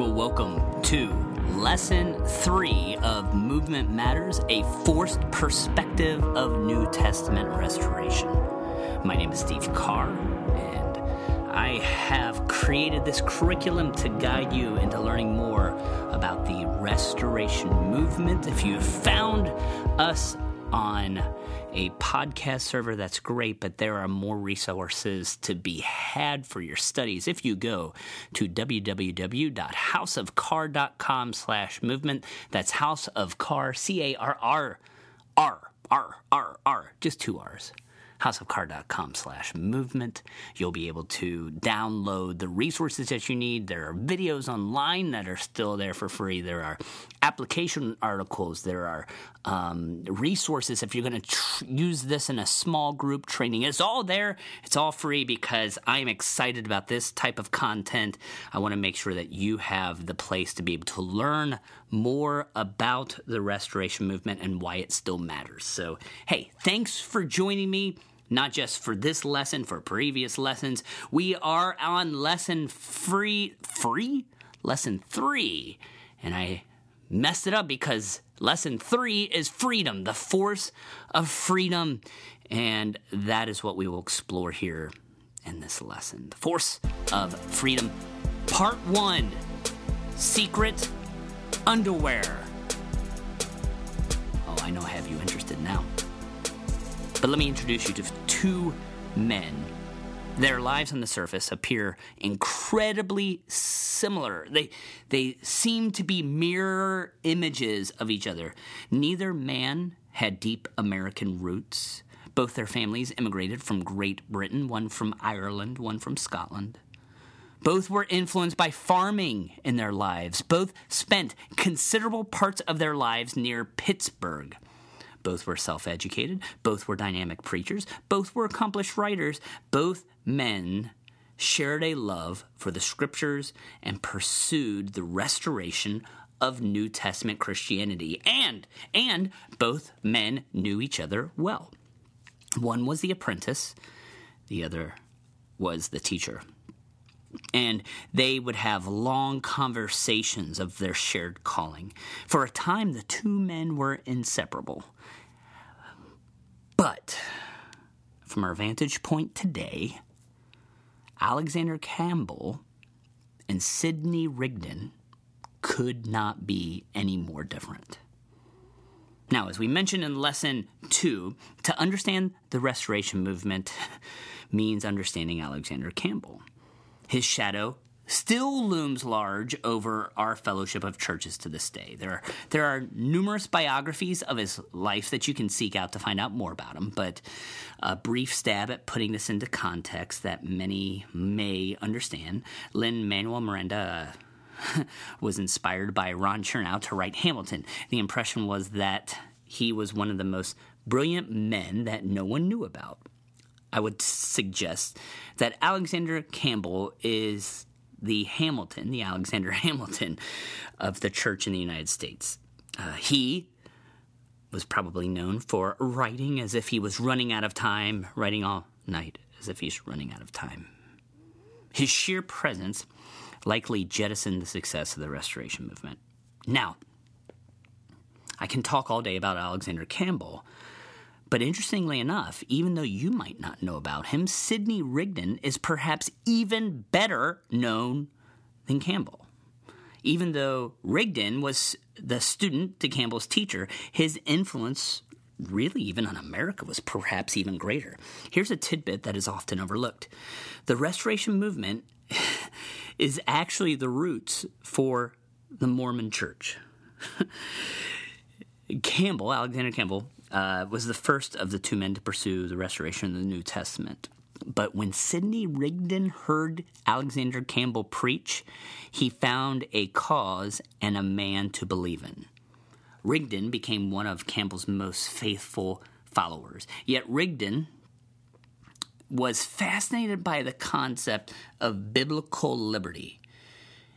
Well, welcome to lesson three of Movement Matters, a forced perspective of New Testament restoration. My name is Steve Carr, and I have created this curriculum to guide you into learning more about the restoration movement. If you have found us on a podcast server, that's great, but there are more resources to be had for your studies if you go to www.houseofcarr.com slash movement. That's House of Carr, C-A-R-R, R, R, R, R, just two R's houseofcarr.com slash movement. You'll be able to download the resources that you need. There are videos online that are still there for free. There are application articles. There are um, resources if you're going to tr- use this in a small group training. It's all there. It's all free because I'm excited about this type of content. I want to make sure that you have the place to be able to learn more about the restoration movement and why it still matters. So, hey, thanks for joining me not just for this lesson, for previous lessons. We are on lesson free, free? Lesson three. And I messed it up because lesson three is freedom, the force of freedom. And that is what we will explore here in this lesson. The force of freedom. Part one Secret Underwear. Oh, I know I have you interested now. But let me introduce you to two men. Their lives on the surface appear incredibly similar. They, they seem to be mirror images of each other. Neither man had deep American roots. Both their families immigrated from Great Britain, one from Ireland, one from Scotland. Both were influenced by farming in their lives. Both spent considerable parts of their lives near Pittsburgh. Both were self educated, both were dynamic preachers, both were accomplished writers, both men shared a love for the scriptures and pursued the restoration of New Testament Christianity. And and both men knew each other well. One was the apprentice, the other was the teacher. And they would have long conversations of their shared calling. For a time, the two men were inseparable. But from our vantage point today, Alexander Campbell and Sidney Rigdon could not be any more different. Now, as we mentioned in lesson two, to understand the restoration movement means understanding Alexander Campbell. His shadow still looms large over our fellowship of churches to this day. There are, there are numerous biographies of his life that you can seek out to find out more about him, but a brief stab at putting this into context that many may understand. Lin-Manuel Miranda. Uh, was inspired by Ron Chernow to write Hamilton. The impression was that he was one of the most brilliant men that no one knew about. I would suggest that Alexander Campbell is the Hamilton, the Alexander Hamilton of the church in the United States. Uh, he was probably known for writing as if he was running out of time, writing all night as if he's running out of time. His sheer presence likely jettisoned the success of the Restoration movement. Now, I can talk all day about Alexander Campbell, but interestingly enough, even though you might not know about him, Sidney Rigdon is perhaps even better known than Campbell. Even though Rigdon was the student to Campbell's teacher, his influence, really even on America, was perhaps even greater. Here's a tidbit that is often overlooked the Restoration Movement is actually the roots for the Mormon Church. Campbell, Alexander Campbell, uh, was the first of the two men to pursue the restoration of the New Testament. But when Sidney Rigdon heard Alexander Campbell preach, he found a cause and a man to believe in. Rigdon became one of Campbell's most faithful followers. Yet Rigdon was fascinated by the concept of biblical liberty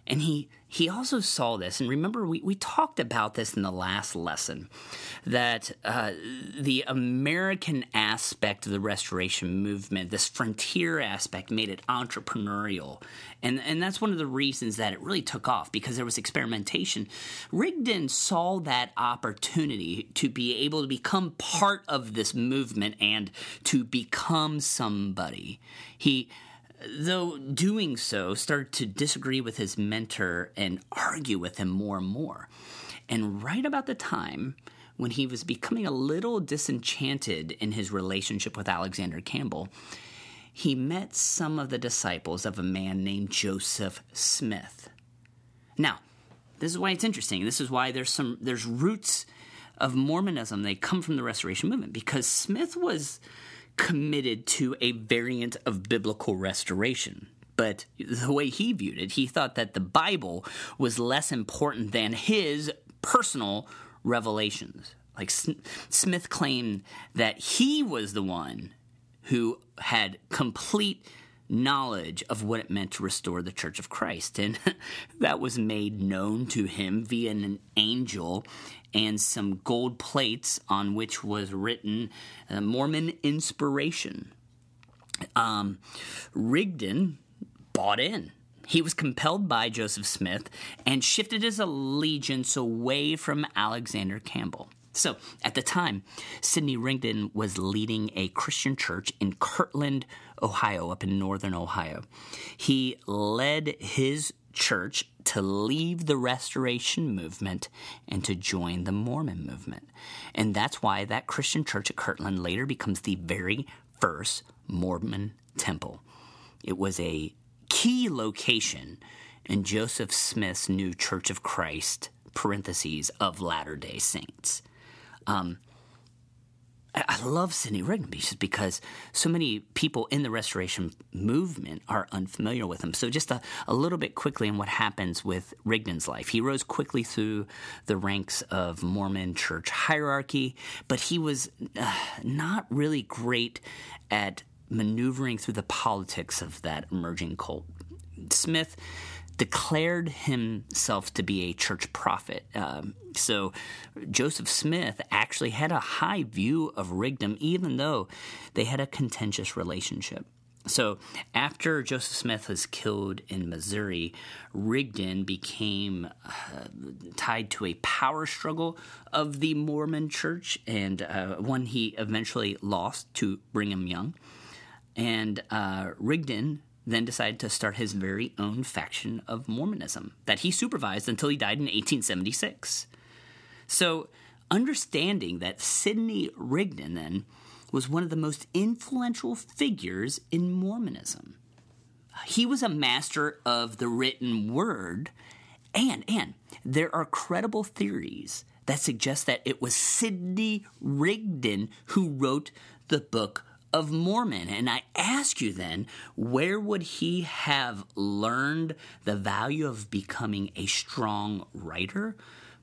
And he he also saw this, and remember, we, we talked about this in the last lesson that uh, the American aspect of the Restoration movement, this frontier aspect, made it entrepreneurial. And, and that's one of the reasons that it really took off because there was experimentation. Rigdon saw that opportunity to be able to become part of this movement and to become somebody. He though doing so, started to disagree with his mentor and argue with him more and more. And right about the time when he was becoming a little disenchanted in his relationship with Alexander Campbell, he met some of the disciples of a man named Joseph Smith. Now, this is why it's interesting. This is why there's some there's roots of Mormonism. They come from the Restoration movement because Smith was committed to a variant of biblical restoration. But the way he viewed it, he thought that the Bible was less important than his personal revelations. Like Smith claimed that he was the one who had complete knowledge of what it meant to restore the Church of Christ. And that was made known to him via an angel and some gold plates on which was written uh, Mormon inspiration. Um, Rigdon bought in. He was compelled by Joseph Smith and shifted his allegiance away from Alexander Campbell. So, at the time, Sidney Rigdon was leading a Christian church in Kirtland, Ohio, up in northern Ohio. He led his church to leave the restoration movement and to join the Mormon movement. And that's why that Christian church at Kirtland later becomes the very first Mormon temple. It was a key location in Joseph Smith's new Church of Christ, parentheses, of Latter day Saints. Um, I love Sidney Rigdon because so many people in the restoration movement are unfamiliar with him. So, just a, a little bit quickly on what happens with Rigdon's life. He rose quickly through the ranks of Mormon church hierarchy, but he was uh, not really great at maneuvering through the politics of that emerging cult. Smith declared himself to be a church prophet. Um, so Joseph Smith actually had a high view of Rigdon, even though they had a contentious relationship. So after Joseph Smith was killed in Missouri, Rigdon became uh, tied to a power struggle of the Mormon church, and uh, one he eventually lost to Brigham Young. And uh, Rigdon then decided to start his very own faction of Mormonism that he supervised until he died in 1876. So, understanding that Sidney Rigdon then was one of the most influential figures in Mormonism. He was a master of the written word, and and there are credible theories that suggest that it was Sidney Rigdon who wrote the book of Mormon. And I ask you then, where would he have learned the value of becoming a strong writer?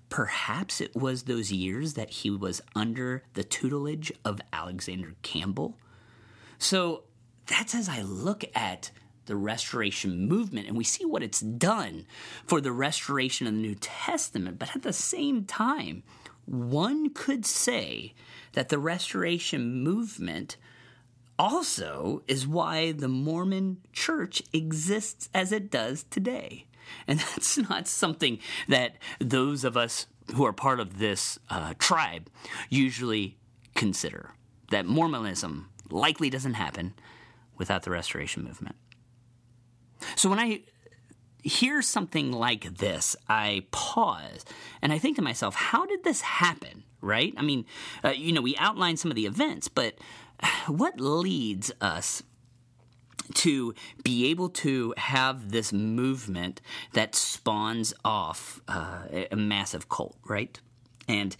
Perhaps it was those years that he was under the tutelage of Alexander Campbell. So that's as I look at the restoration movement and we see what it's done for the restoration of the New Testament. But at the same time, one could say that the restoration movement also is why the Mormon church exists as it does today. And that's not something that those of us who are part of this uh, tribe usually consider. That Mormonism likely doesn't happen without the restoration movement. So when I hear something like this, I pause and I think to myself, how did this happen? Right? I mean, uh, you know, we outlined some of the events, but what leads us to be able to have this movement that spawns off uh, a massive cult, right? And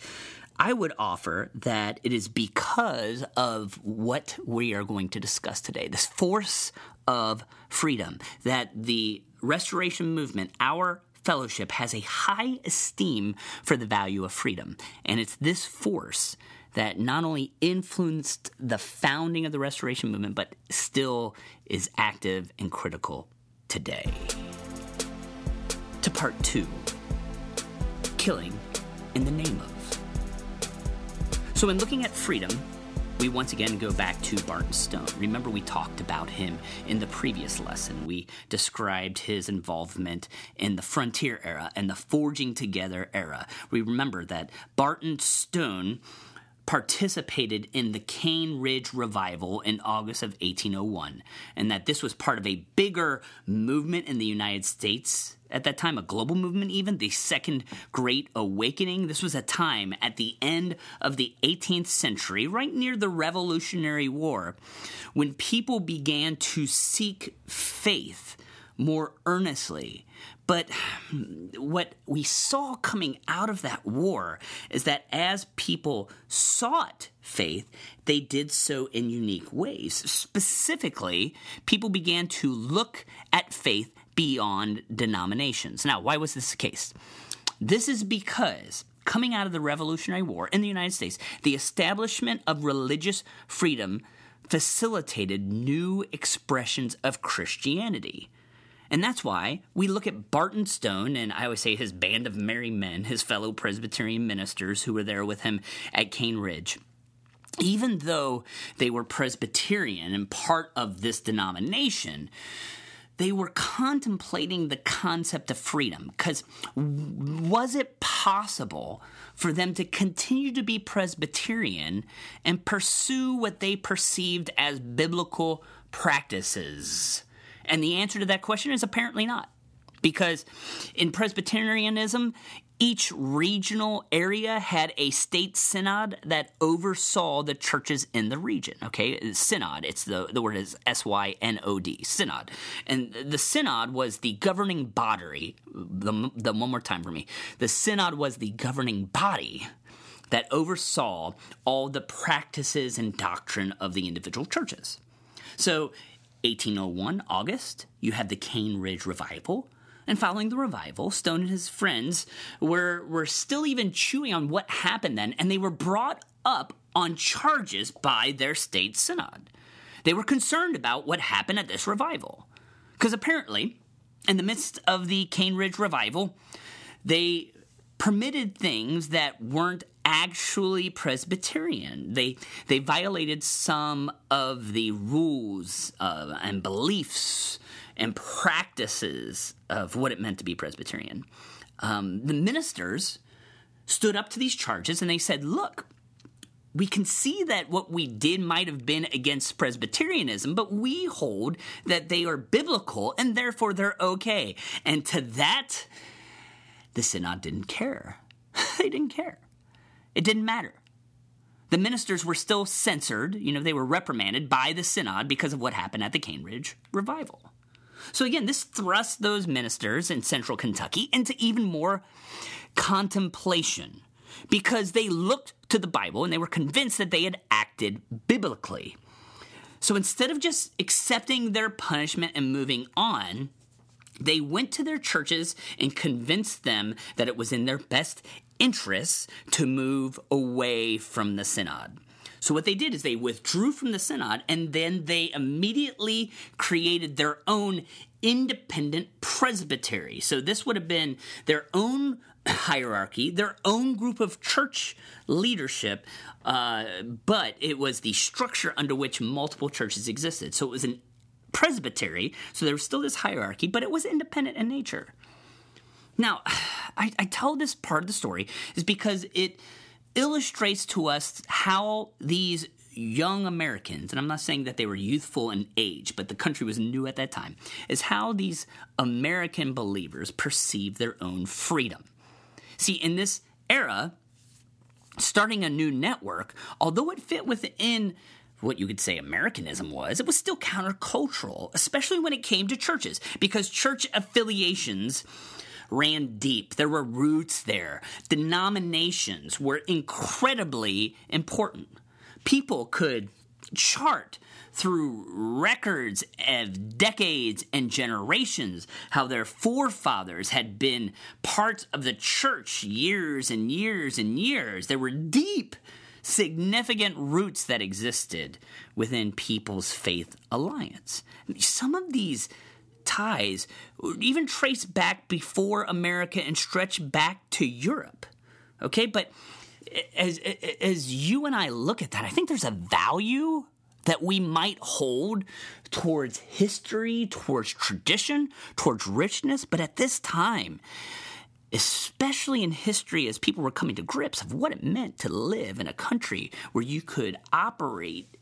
I would offer that it is because of what we are going to discuss today this force of freedom, that the restoration movement, our fellowship, has a high esteem for the value of freedom. And it's this force that not only influenced the founding of the Restoration Movement, but still is active and critical today. To part 2 Killing in the Name of. So, in looking at freedom, we once again go back to Barton Stone. Remember, we talked about him in the previous lesson. We described his involvement in the frontier era and the forging together era. We remember that Barton Stone participated in the Cane Ridge Revival in August of 1801, and that this was part of a bigger movement in the United States at that time, a global movement, even the Second Great Awakening. This was a time at the end of the 18th century, right near the Revolutionary War, when people began to seek faith more earnestly but what we saw coming out of that war is that as people sought faith, they did so in unique ways. Specifically, people began to look at faith beyond denominations. Now, why was this the case? This is because coming out of the Revolutionary War in the United States, the establishment of religious freedom facilitated new expressions of Christianity. And that's why we look at Barton Stone, and I always say his band of merry men, his fellow Presbyterian ministers who were there with him at Cane Ridge. Even though they were Presbyterian and part of this denomination, they were contemplating the concept of freedom because was it possible for them to continue to be Presbyterian and pursue what they perceived as biblical practices? And the answer to that question is apparently not. Because in Presbyterianism, each regional area had a state synod that oversaw the churches in the region. Okay, synod. It's the the word is S Y N O D. Synod, and the synod was the governing body. The, the one more time for me. The synod was the governing body that oversaw all the practices and doctrine of the individual churches. So 1801, August, you had the Cane Ridge Revival. And following the revival, Stone and his friends were, were still even chewing on what happened then, and they were brought up on charges by their state synod. They were concerned about what happened at this revival. Because apparently, in the midst of the Cane Ridge revival, they permitted things that weren't actually Presbyterian. They they violated some of the rules uh, and beliefs and practices of what it meant to be Presbyterian. Um, the ministers stood up to these charges and they said, "Look." We can see that what we did might have been against Presbyterianism, but we hold that they are biblical and therefore they're okay. And to that, the synod didn't care. they didn't care. It didn't matter. The ministers were still censored, you know, they were reprimanded by the synod because of what happened at the Cane Ridge revival. So again, this thrust those ministers in central Kentucky into even more contemplation because they looked to the Bible and they were convinced that they had acted biblically. So instead of just accepting their punishment and moving on, they went to their churches and convinced them that it was in their best interests to move away from the synod. So, what they did is they withdrew from the synod and then they immediately created their own independent presbytery. So, this would have been their own hierarchy, their own group of church leadership, uh, but it was the structure under which multiple churches existed. So, it was an presbytery, so there was still this hierarchy, but it was independent in nature. Now, I, I tell this part of the story is because it illustrates to us how these young Americans, and I'm not saying that they were youthful in age, but the country was new at that time, is how these American believers perceive their own freedom. See, in this era, starting a new network, although it fit within what you could say Americanism was, it was still countercultural, especially when it came to churches, because church affiliations ran deep. There were roots there. Denominations were incredibly important. People could chart through records of decades and generations how their forefathers had been parts of the church years and years and years. There were deep, significant roots that existed within People's Faith Alliance. Some of these ties even trace back before America and stretch back to Europe. Okay, but as as you and I look at that, I think there's a value that we might hold towards history, towards tradition, towards richness, but at this time, especially in history as people were coming to grips of what it meant to live in a country where you could operate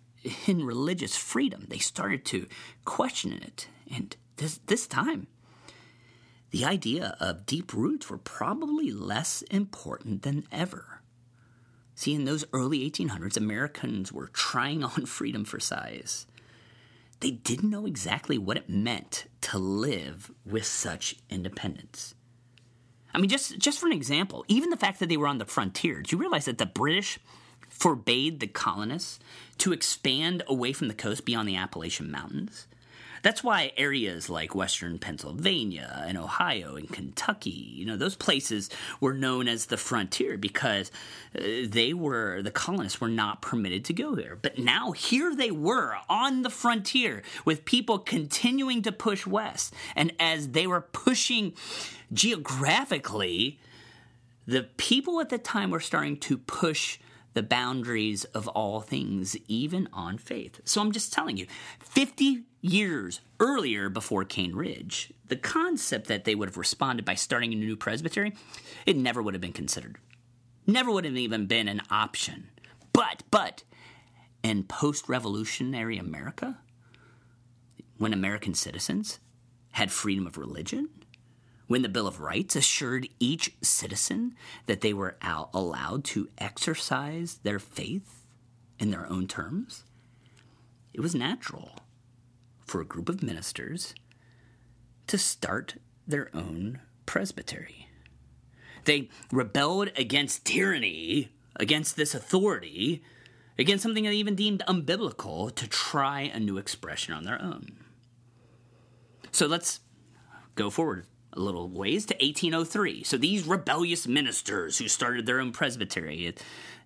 in religious freedom, they started to question it. And this this time, the idea of deep roots were probably less important than ever. See, in those early 1800s, Americans were trying on freedom for size. They didn't know exactly what it meant to live with such independence. I mean, just, just for an example, even the fact that they were on the frontier, do you realize that the British forbade the colonists to expand away from the coast beyond the Appalachian Mountains? That's why areas like western Pennsylvania and Ohio and Kentucky, you know, those places were known as the frontier because uh, they were, the colonists were not permitted to go there. But now here they were on the frontier with people continuing to push west. And as they were pushing geographically, the people at the time were starting to push the boundaries of all things, even on faith. So I'm just telling you, 50 years earlier before Cane Ridge, the concept that they would have responded by starting a new presbytery, it never would have been considered. Never would have even been an option. But, but, in post revolutionary America, when American citizens had freedom of religion, when the Bill of Rights assured each citizen that they were allowed to exercise their faith in their own terms, it was natural for a group of ministers to start their own presbytery. They rebelled against tyranny, against this authority, against something they even deemed unbiblical to try a new expression on their own. So let's go forward a little ways to 1803. So these rebellious ministers who started their own presbytery,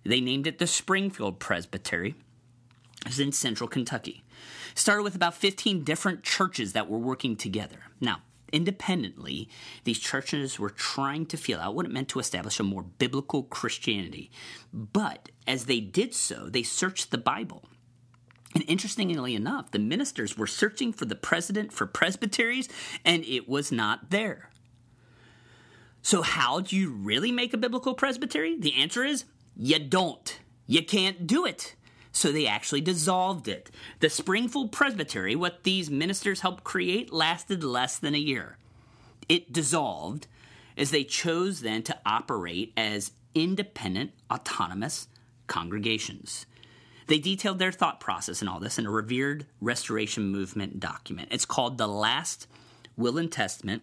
they named it the Springfield Presbytery. It was in central Kentucky. Started with about 15 different churches that were working together. Now, independently, these churches were trying to feel out what it meant to establish a more biblical Christianity. But as they did so, they searched the Bible. And interestingly enough, the ministers were searching for the president for presbyteries, and it was not there. So, how do you really make a biblical presbytery? The answer is you don't. You can't do it. So they actually dissolved it. The Springfield Presbytery, what these ministers helped create, lasted less than a year. It dissolved as they chose then to operate as independent, autonomous congregations. They detailed their thought process and all this in a revered Restoration Movement document. It's called The Last Will and Testament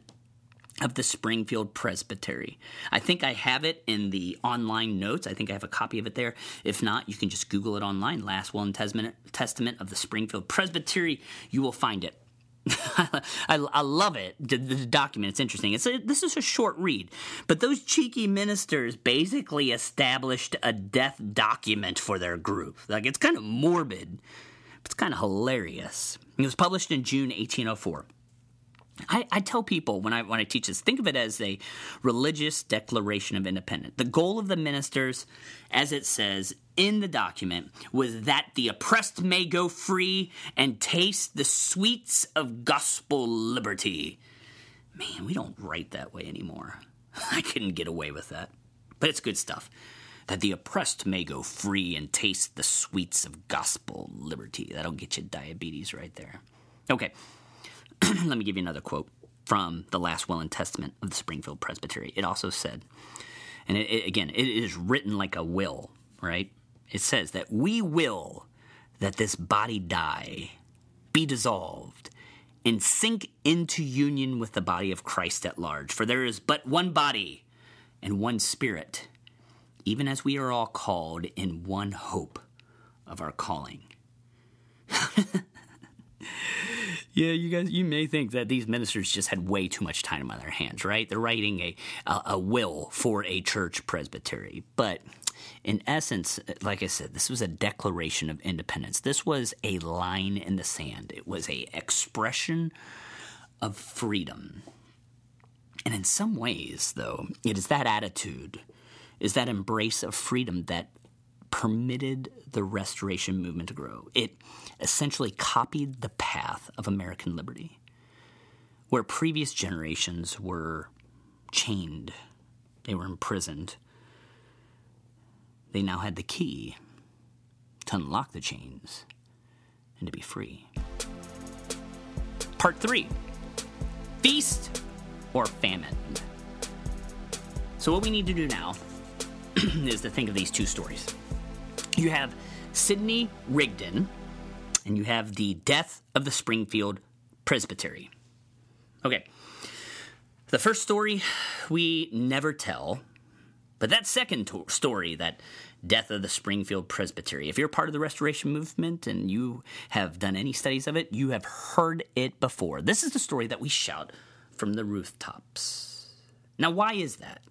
of the Springfield Presbytery. I think I have it in the online notes. I think I have a copy of it there. If not, you can just Google it online. Last Will and Testament of the Springfield Presbytery. You will find it. I, I, love it. The, the, document. It's interesting. It's a, this is a short read, but those cheeky ministers basically established a death document for their group. Like it's kind of morbid. It's kind of hilarious. It was published in June 1804. I, I, tell people when I when I teach this, think of it as a religious declaration of independence. The goal of the ministers, as it says in the document, was that the oppressed may go free and taste the sweets of gospel liberty. Man, we don't write that way anymore. I couldn't get away with that. But it's good stuff. That the oppressed may go free and taste the sweets of gospel liberty. That'll get you diabetes right there. Okay. Let me give you another quote from the last will and testament of the Springfield Presbytery. It also said, and it, it, again, it is written like a will, right? It says that we will that this body die, be dissolved, and sink into union with the body of Christ at large. For there is but one body and one spirit, even as we are all called in one hope of our calling. Yeah, you guys, you may think that these ministers just had way too much time on their hands, right? They're writing a, a, a will for a church presbytery. But in essence, like I said, this was a declaration of independence. This was a line in the sand. It was a expression of freedom. And in some ways, though, it is that attitude, is that embrace of freedom that permitted the restoration movement to grow. It essentially copied the path of American liberty, where previous generations were chained, they were imprisoned. They now had the key to unlock the chains and to be free. Part three Feast or famine. So, what we need to do now is to think of these two stories. You have Sidney Rigdon, and you have the death of the Springfield Presbytery. Okay. The first story we never tell, but that second to- story, that death of the Springfield Presbytery, if you're part of the Restoration Movement and you have done any studies of it, you have heard it before. This is the story that we shout from the rooftops. Now, why is that?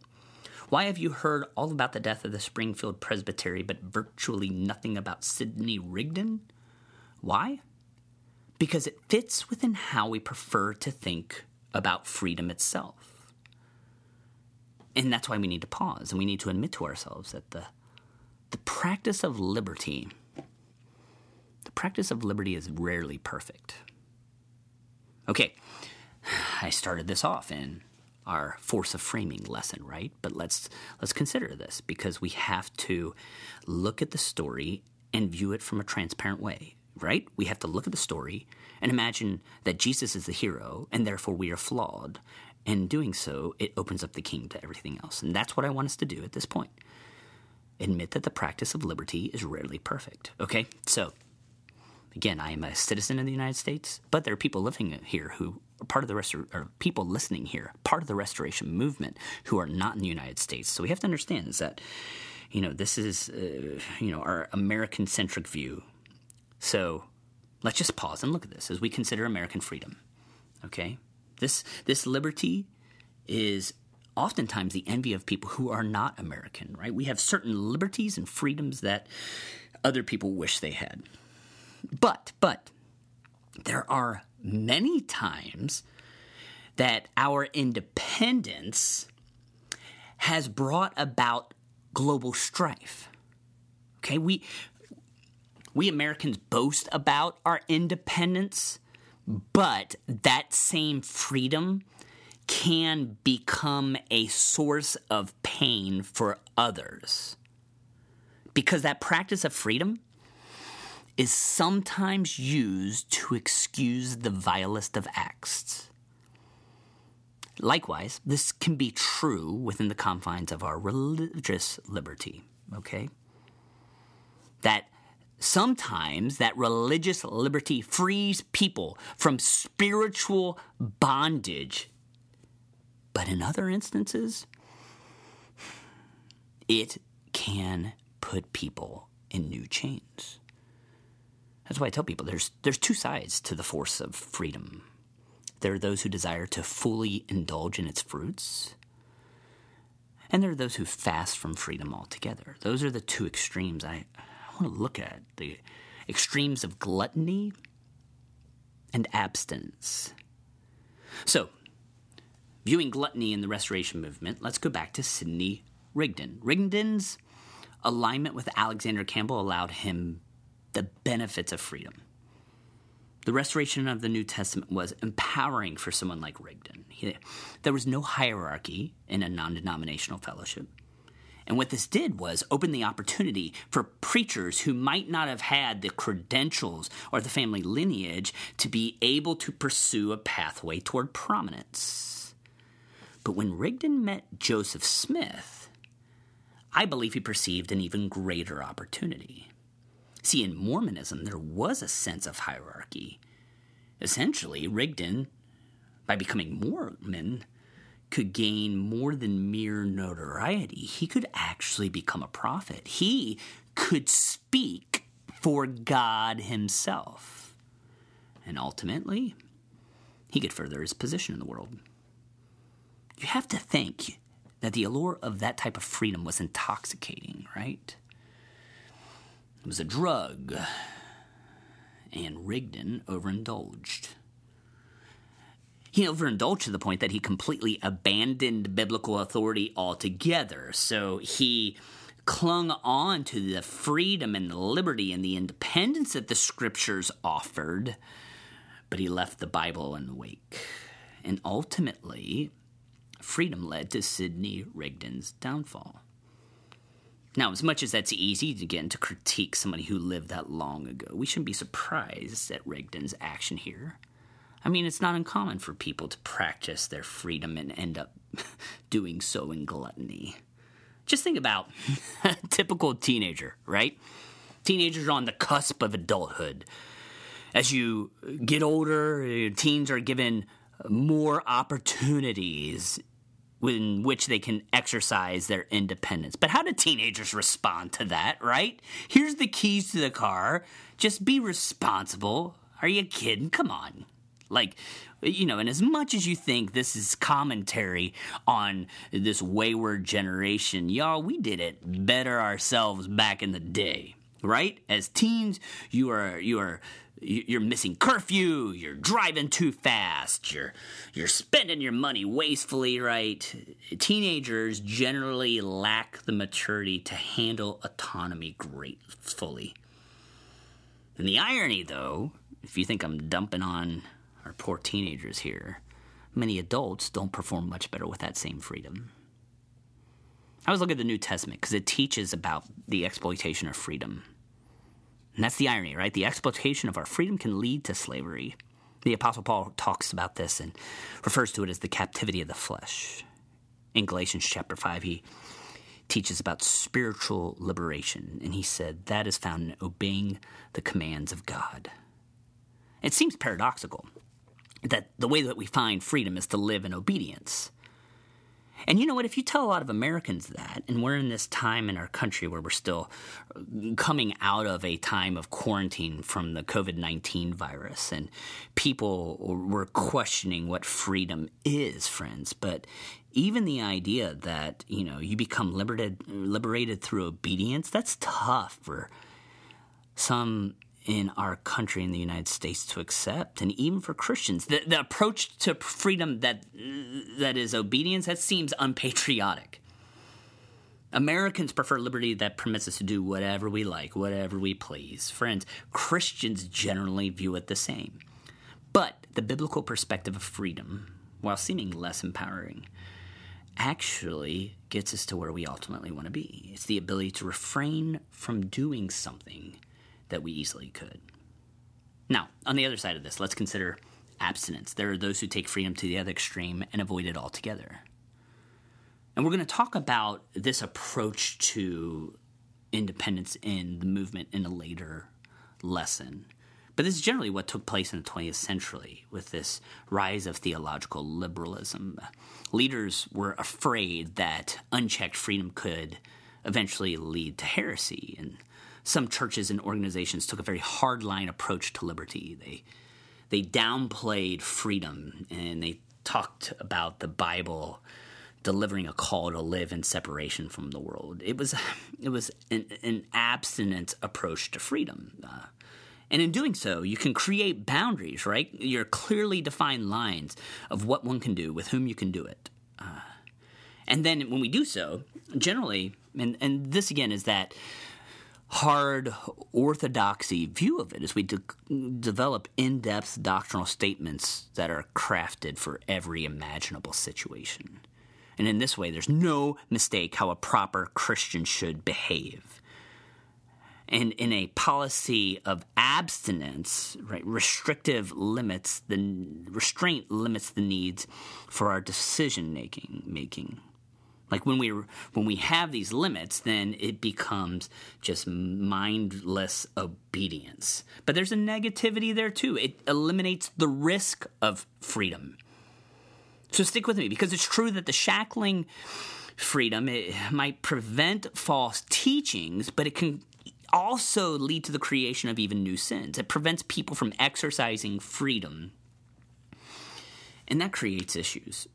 Why have you heard all about the death of the Springfield Presbytery, but virtually nothing about Sidney Rigdon? Why? Because it fits within how we prefer to think about freedom itself. And that's why we need to pause and we need to admit to ourselves that the, the practice of liberty, the practice of liberty is rarely perfect. Okay, I started this off in our force of framing lesson, right? But let's let's consider this because we have to look at the story and view it from a transparent way, right? We have to look at the story and imagine that Jesus is the hero and therefore we are flawed. In doing so, it opens up the king to everything else. And that's what I want us to do at this point. Admit that the practice of liberty is rarely perfect. Okay? So, again, I am a citizen of the United States, but there are people living here who part of the rest, or people listening here, part of the restoration movement who are not in the United States. So we have to understand is that, you know, this is, uh, you know, our American centric view. So let's just pause and look at this as we consider American freedom. Okay? This, this liberty is oftentimes the envy of people who are not American, right? We have certain liberties and freedoms that other people wish they had. But, but, there are many times that our independence has brought about global strife. Okay, we we Americans boast about our independence, but that same freedom can become a source of pain for others. Because that practice of freedom is sometimes used to excuse the vilest of acts. Likewise, this can be true within the confines of our religious liberty, okay? That sometimes that religious liberty frees people from spiritual bondage, but in other instances, it can put people in new chains. That's why I tell people there's there's two sides to the force of freedom. There are those who desire to fully indulge in its fruits, and there are those who fast from freedom altogether. Those are the two extremes I, I want to look at the extremes of gluttony and abstinence. So, viewing gluttony in the Restoration Movement, let's go back to Sidney Rigdon. Rigdon's alignment with Alexander Campbell allowed him the benefits of freedom. The restoration of the New Testament was empowering for someone like Rigdon. He, there was no hierarchy in a non denominational fellowship. And what this did was open the opportunity for preachers who might not have had the credentials or the family lineage to be able to pursue a pathway toward prominence. But when Rigdon met Joseph Smith, I believe he perceived an even greater opportunity. See, in Mormonism, there was a sense of hierarchy. Essentially, Rigdon, by becoming Mormon, could gain more than mere notoriety. He could actually become a prophet. He could speak for God Himself. And ultimately, he could further his position in the world. You have to think that the allure of that type of freedom was intoxicating, right? It was a drug, and Rigdon overindulged. He overindulged to the point that he completely abandoned biblical authority altogether. So he clung on to the freedom and the liberty and the independence that the scriptures offered, but he left the Bible in the wake. And ultimately, freedom led to Sidney Rigdon's downfall. Now, as much as that's easy to get into critique somebody who lived that long ago, we shouldn't be surprised at Rigdon's action here. I mean, it's not uncommon for people to practice their freedom and end up doing so in gluttony. Just think about a typical teenager, right? Teenagers are on the cusp of adulthood. As you get older, teens are given more opportunities in which they can exercise their independence. But how do teenagers respond to that, right? Here's the keys to the car. Just be responsible. Are you kidding? Come on. Like, you know, and as much as you think this is commentary on this wayward generation, y'all, we did it better ourselves back in the day, right? As teens, you are you are you're missing curfew, you're driving too fast, you're you're spending your money wastefully, right? Teenagers generally lack the maturity to handle autonomy gracefully. And the irony though, if you think I'm dumping on our poor teenagers here, many adults don't perform much better with that same freedom. I always look at the New Testament because it teaches about the exploitation of freedom and that's the irony, right? The exploitation of our freedom can lead to slavery. The Apostle Paul talks about this and refers to it as the captivity of the flesh. In Galatians chapter 5, he teaches about spiritual liberation, and he said that is found in obeying the commands of God. It seems paradoxical that the way that we find freedom is to live in obedience. And you know what? If you tell a lot of Americans that, and we're in this time in our country where we're still uh, coming out of a time of quarantine from the COVID 19 virus, and people were questioning what freedom is, friends. But even the idea that, you know, you become liberated, liberated through obedience, that's tough for some in our country in the United States to accept, and even for Christians, the, the approach to freedom that that is obedience that seems unpatriotic. Americans prefer liberty that permits us to do whatever we like, whatever we please. Friends, Christians generally view it the same. But the biblical perspective of freedom, while seeming less empowering, actually gets us to where we ultimately want to be. It's the ability to refrain from doing something that we easily could. Now, on the other side of this, let's consider abstinence. There are those who take freedom to the other extreme and avoid it altogether. And we're going to talk about this approach to independence in the movement in a later lesson. But this is generally what took place in the 20th century with this rise of theological liberalism. Leaders were afraid that unchecked freedom could eventually lead to heresy, and some churches and organizations took a very hardline approach to liberty. They they downplayed freedom and they talked about the Bible delivering a call to live in separation from the world. It was it was an, an abstinent approach to freedom. Uh, and in doing so, you can create boundaries, right? Your clearly defined lines of what one can do, with whom you can do it. Uh, and then when we do so, generally, and, and this again is that hard orthodoxy view of it as we de- develop in depth doctrinal statements that are crafted for every imaginable situation. And in this way, there's no mistake how a proper Christian should behave. And in a policy of abstinence, right, restrictive limits the restraint limits the needs for our decision making making like when we when we have these limits, then it becomes just mindless obedience. But there's a negativity there too. It eliminates the risk of freedom. So stick with me because it's true that the shackling freedom it might prevent false teachings, but it can also lead to the creation of even new sins. It prevents people from exercising freedom. And that creates issues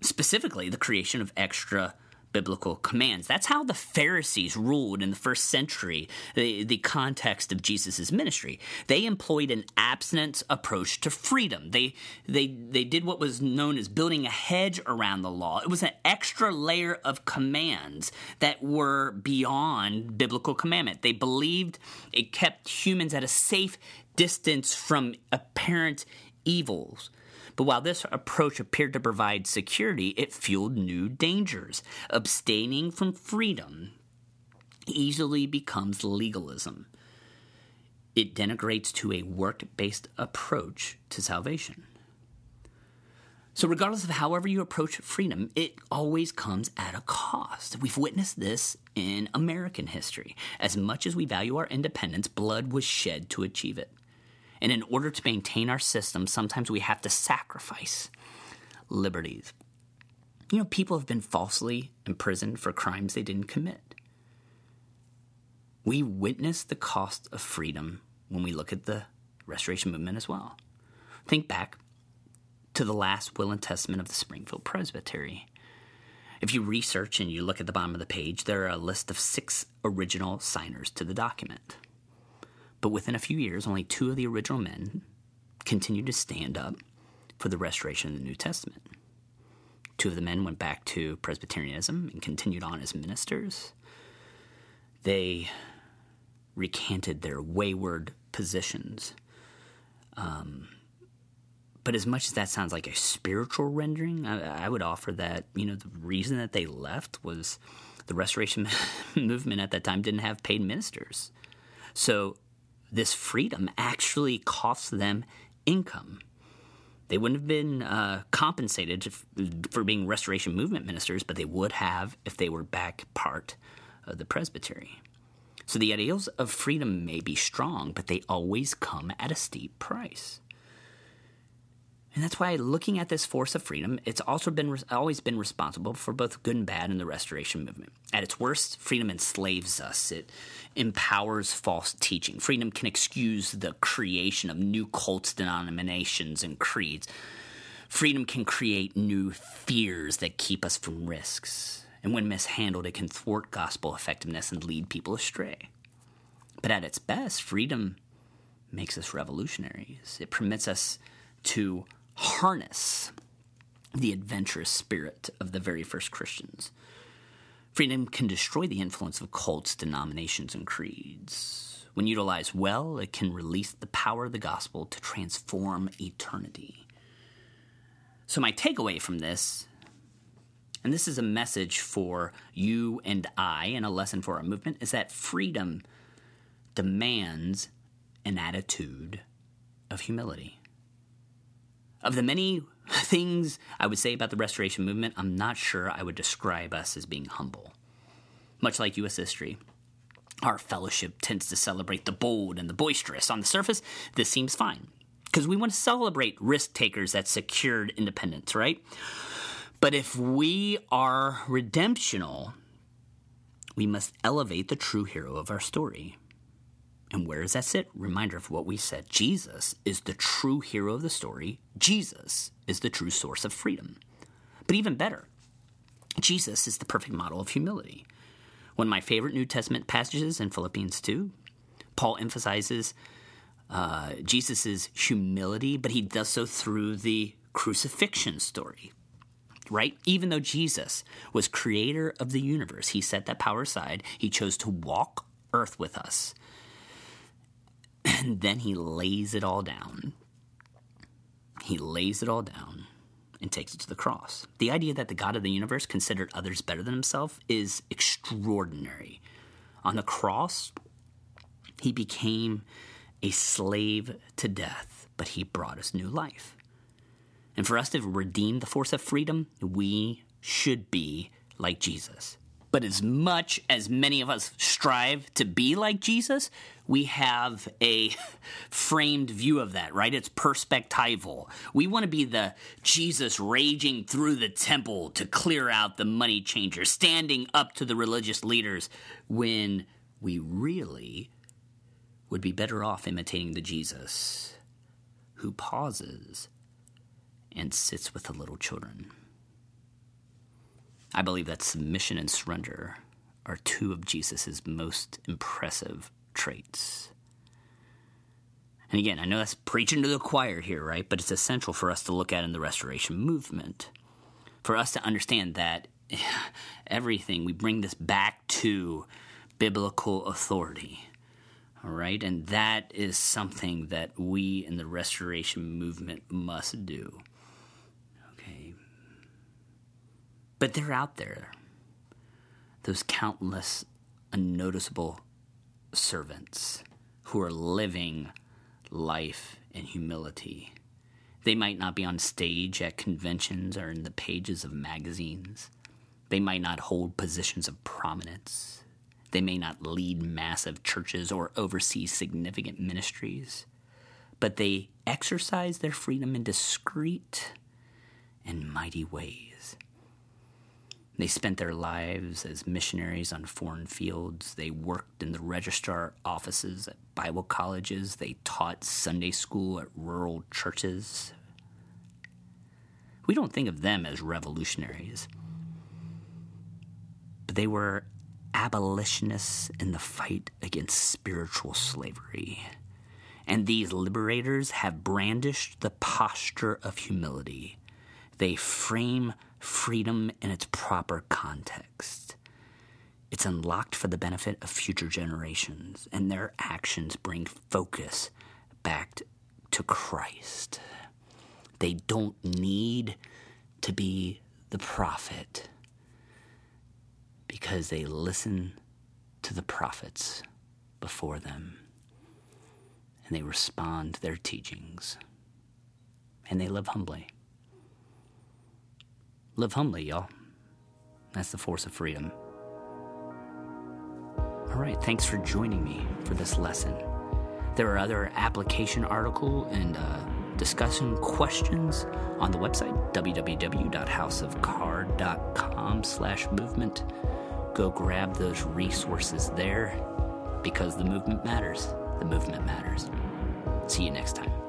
specifically the creation of extra biblical commands. That's how the Pharisees ruled in the first century, the, the context of Jesus' ministry. They employed an abstinence approach to freedom. They, they, they did what was known as building a hedge around the law. It was an extra layer of commands that were beyond biblical commandment. They believed it kept humans at a safe distance from apparent evils. But while this approach appeared to provide security, it fueled new dangers. Abstaining from freedom easily becomes legalism. It denigrates to a work based approach to salvation. So, regardless of however you approach freedom, it always comes at a cost. We've witnessed this in American history. As much as we value our independence, blood was shed to achieve it. And in order to maintain our system, sometimes we have to sacrifice liberties. You know, people have been falsely imprisoned for crimes they didn't commit. We witness the cost of freedom when we look at the Restoration Movement as well. Think back to the last will and testament of the Springfield Presbytery. If you research and you look at the bottom of the page, there are a list of six original signers to the document. But within a few years, only two of the original men continued to stand up for the restoration of the New Testament. Two of the men went back to Presbyterianism and continued on as ministers. They recanted their wayward positions. Um, but as much as that sounds like a spiritual rendering, I, I, would offer that you know the reason that they left was the Restoration movement at that time didn't have paid ministers, so this freedom actually costs them income. They wouldn't have been uh, compensated for being Restoration Movement ministers, but they would have if they were back part of the presbytery. So the ideals of freedom may be strong, but they always come at a steep price. And that's why looking at this force of freedom, it's also been always been responsible for both good and bad in the restoration movement. At its worst, freedom enslaves us. It empowers false teaching. Freedom can excuse the creation of new cults, denominations, and creeds. Freedom can create new fears that keep us from risks. And when mishandled, it can thwart gospel effectiveness and lead people astray. But at its best, freedom makes us revolutionaries. It permits us to harness the adventurous spirit of the very first Christians. Freedom can destroy the influence of cults, denominations, and creeds. When utilized well, it can release the power of the gospel to transform eternity. So, my takeaway from this, and this is a message for you and I, and a lesson for our movement, is that freedom demands an attitude of humility. Of the many things I would say about the Restoration Movement, I'm not sure I would describe us as being humble. Much like U.S. history, our fellowship tends to celebrate the bold and the boisterous. On the surface, this seems fine because we want to celebrate risk takers that secured independence, right? But if we are redemptional, we must elevate the true hero of our story. And where does that sit? Reminder of what we said. Jesus is the true hero of the story. Jesus is the true source of freedom. But even better, Jesus is the perfect model of humility. One of my favorite New Testament passages in Philippians 2, Paul emphasizes uh, Jesus' humility, but he does so through the crucifixion story. Right? Even though Jesus was creator of the universe, he set that power aside. He chose to walk earth with us and then he lays it all down. He lays it all down and takes it to the cross. The idea that the God of the universe considered others better than himself is extraordinary. On the cross, he became a slave to death, but he brought us new life. And for us to redeem the force of freedom, we should be like Jesus. But as much as many of us strive to be like Jesus, we have a framed view of that, right? It's perspectival. We want to be the Jesus raging through the temple to clear out the money changers, standing up to the religious leaders, when we really would be better off imitating the Jesus who pauses and sits with the little children. I believe that submission and surrender are two of Jesus' most impressive traits. And again, I know that's preaching to the choir here, right? But it's essential for us to look at in the restoration movement. For us to understand that everything, we bring this back to biblical authority. All right? And that is something that we in the restoration movement must do. Okay. But they're out there. Those countless unnoticeable servants who are living life in humility. They might not be on stage at conventions or in the pages of magazines. They might not hold positions of prominence. They may not lead massive churches or oversee significant ministries. But they exercise their freedom in discreet and mighty ways. They spent their lives as missionaries on foreign fields. They worked in the registrar offices at Bible colleges. They taught Sunday school at rural churches. We don't think of them as revolutionaries, but they were abolitionists in the fight against spiritual slavery. And these liberators have brandished the posture of humility. They frame freedom in its proper context. It's unlocked for the benefit of future generations, and their actions bring focus back to Christ. They don't need to be the prophet because they listen to the prophets before them and they respond to their teachings and they live humbly. Live humbly, y'all. That's the force of freedom. All right, thanks for joining me for this lesson. There are other application article and uh, discussion questions on the website www.houseofcarr.com slash movement. Go grab those resources there because the movement matters. The movement matters. See you next time.